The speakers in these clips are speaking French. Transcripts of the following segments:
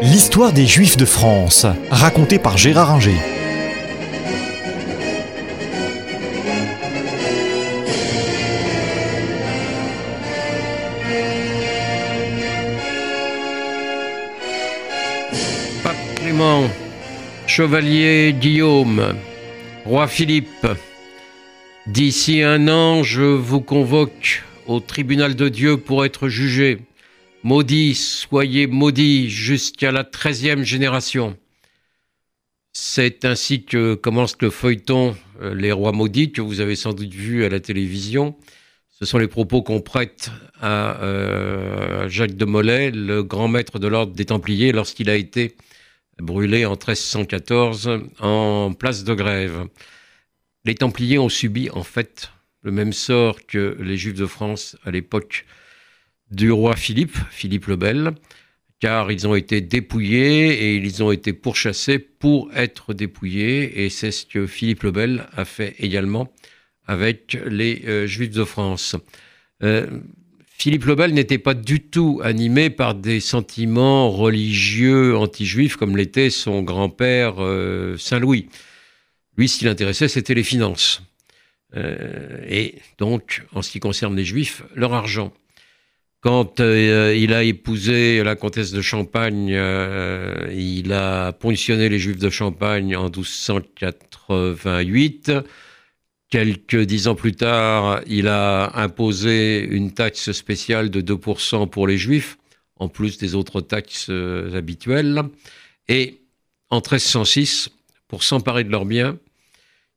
L'histoire des Juifs de France, racontée par Gérard Inger. Pape Clément, Chevalier Guillaume, Roi Philippe, d'ici un an, je vous convoque au tribunal de Dieu pour être jugé. Maudits, soyez maudits jusqu'à la treizième génération. C'est ainsi que commence le feuilleton euh, Les Rois maudits que vous avez sans doute vu à la télévision. Ce sont les propos qu'on prête à euh, Jacques de Molay, le grand maître de l'ordre des Templiers, lorsqu'il a été brûlé en 1314 en place de grève. Les Templiers ont subi en fait le même sort que les Juifs de France à l'époque du roi Philippe, Philippe le Bel, car ils ont été dépouillés et ils ont été pourchassés pour être dépouillés, et c'est ce que Philippe le Bel a fait également avec les euh, Juifs de France. Euh, Philippe le Bel n'était pas du tout animé par des sentiments religieux anti-juifs comme l'était son grand-père euh, Saint-Louis. Lui, ce qui l'intéressait, c'était les finances. et donc, en ce qui concerne les juifs, leur argent. Quand euh, il a épousé la comtesse de Champagne, euh, il a ponctionné les Juifs de Champagne en 1288. Quelques dix ans plus tard, il a imposé une taxe spéciale de 2% pour les Juifs, en plus des autres taxes euh, habituelles. Et en 1306, pour s'emparer de leurs biens,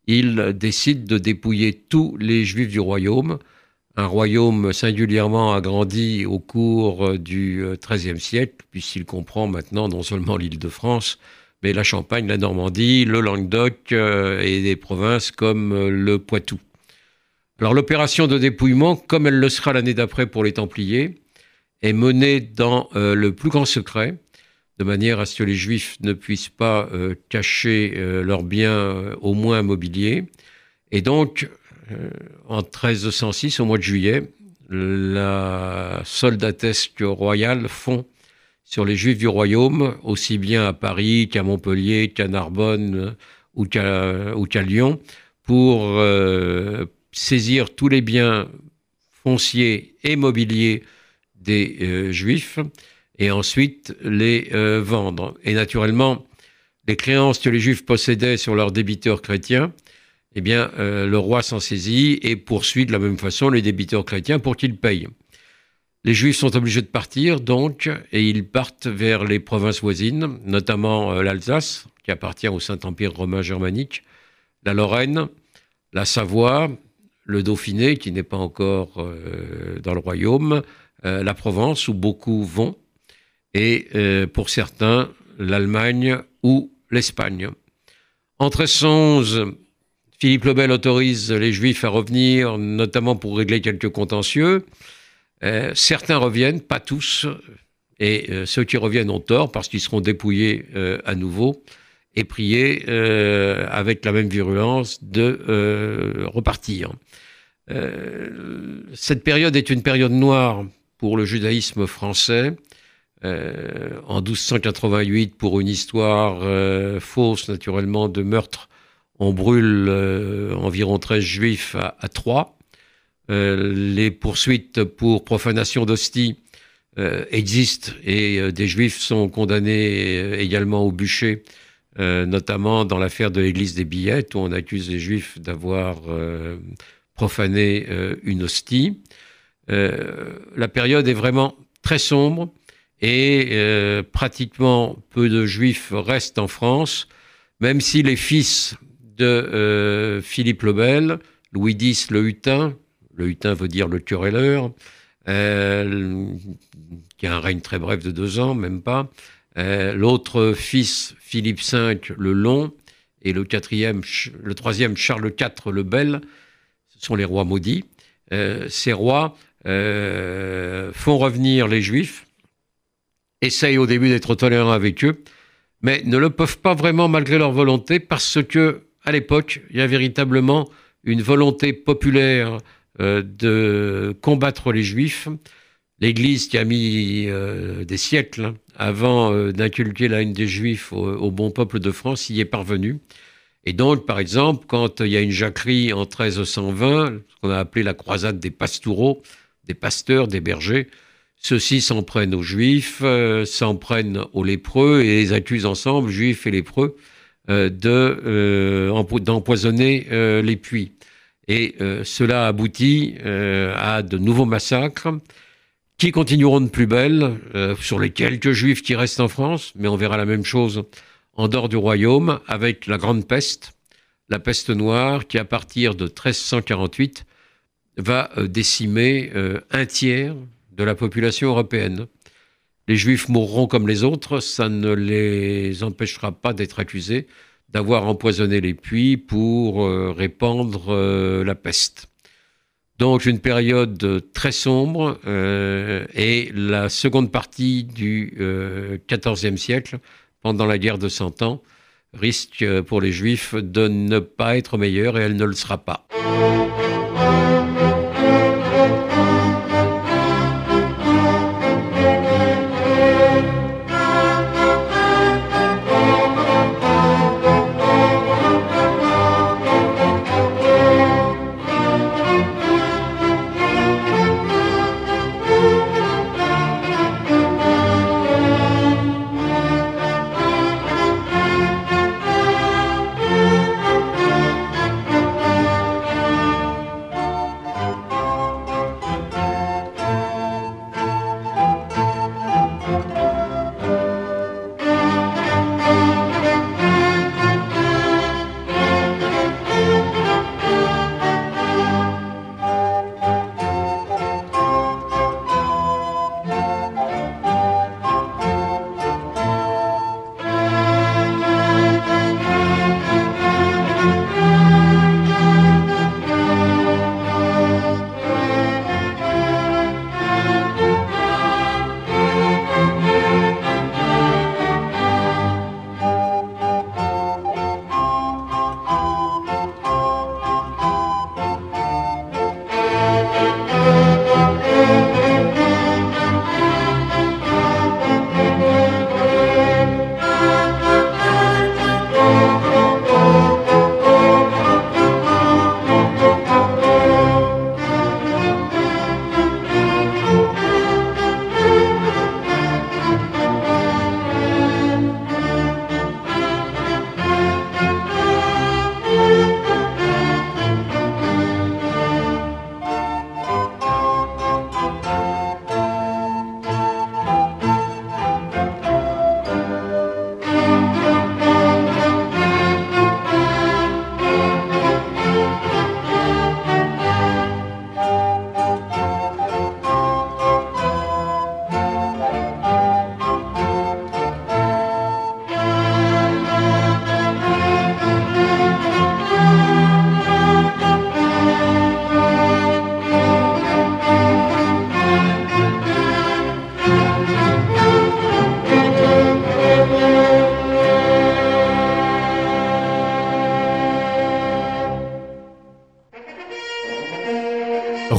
il décide de dépouiller tous les Juifs du royaume un royaume singulièrement agrandi au cours euh, du XIIIe euh, siècle, puisqu'il comprend maintenant non seulement l'île de France, mais la Champagne, la Normandie, le Languedoc euh, et des provinces comme le Poitou. Alors l'opération de dépouillement, comme elle le sera l'année d'après pour les Templiers, est menée dans le plus grand secret, de manière à ce que les Juifs ne puissent pas cacher leurs biens au moins mobiliers. Et donc, en 1306, au mois de juillet, la soldatesque royale fond sur les Juifs du royaume, aussi bien à Paris qu'à Montpellier, qu'à Narbonne ou qu'à Lyon, pour euh, saisir tous les biens fonciers et mobiliers des euh, Juifs et ensuite les vendre. Et naturellement, les créances que les Juifs possédaient sur leurs débiteurs chrétiens eh bien, euh, le roi s'en saisit et poursuit de la même façon les débiteurs chrétiens pour qu'ils payent. Les Juifs sont obligés de partir, donc, et ils partent vers les provinces voisines, notamment euh, l'Alsace, qui appartient au Saint-Empire romain germanique, la Lorraine, la Savoie, le Dauphiné, qui n'est pas encore euh, dans le royaume, la Provence, où beaucoup vont, et pour certains, l'Allemagne ou l'Espagne. En 1311, Philippe le Bel autorise les Juifs à revenir, notamment pour régler quelques contentieux. Euh, certains reviennent, pas tous, et euh, ceux qui reviennent ont tort parce qu'ils seront dépouillés euh, à nouveau et priés avec la même virulence de repartir. cette période est une période noire pour le judaïsme français. en 1288, pour une histoire fausse, naturellement, de meurtre on brûle euh, environ 13 juifs à, Troyes. Euh, les poursuites pour profanation d'hostie euh, existent et des juifs sont condamnés également au bûcher, notamment dans l'affaire de l'église des billettes où on accuse les juifs d'avoir profané une hostie. la période est vraiment très sombre et pratiquement peu de juifs restent en France, même si les fils de euh, Philippe le Bel, Louis X le Hutin, le Hutin veut dire le querelleur, euh, qui a un règne très bref de deux ans, même pas. Euh, l'autre fils, Philippe V le Long, et le troisième, Charles IV le Bel, ce sont les rois maudits. ces rois font revenir les Juifs, essayent au début d'être tolérants avec eux, mais ne le peuvent pas vraiment malgré leur volonté parce que à l'époque, il y a véritablement une volonté populaire euh, de combattre les juifs. L'Église qui a mis des siècles avant d'inculquer la haine des Juifs au, bon peuple de France y est parvenue. Et donc, par exemple, quand il y a une jacquerie en 1320, ce qu'on a appelé la croisade des pastoureaux, des pasteurs, des bergers, ceux-ci s'en prennent aux juifs, s'en prennent aux lépreux et les accusent ensemble, juifs et lépreux, d'empoisonner les puits. Et euh, cela aboutit euh, à de nouveaux massacres qui continueront de plus belle euh, sur les quelques juifs qui restent en France, mais on verra la même chose en dehors du royaume avec la grande peste, la peste noire qui à partir de 1348 va décimer un tiers de la population européenne. Les juifs mourront comme les autres, ça ne les empêchera pas d'être accusés d'avoir empoisonné les puits pour euh, répandre euh, la peste. Donc une période très sombre euh, et la seconde partie du XIVe siècle, pendant la guerre de Cent Ans, risque pour les Juifs de ne pas être meilleure et elle ne le sera pas.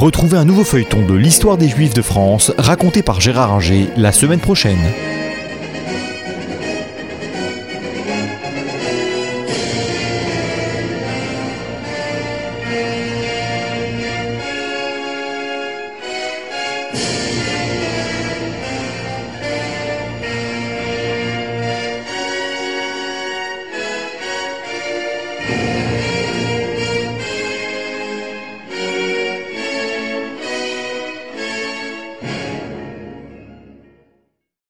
Retrouvez un nouveau feuilleton de l'histoire des Juifs de France raconté par Gérard Inger la semaine prochaine.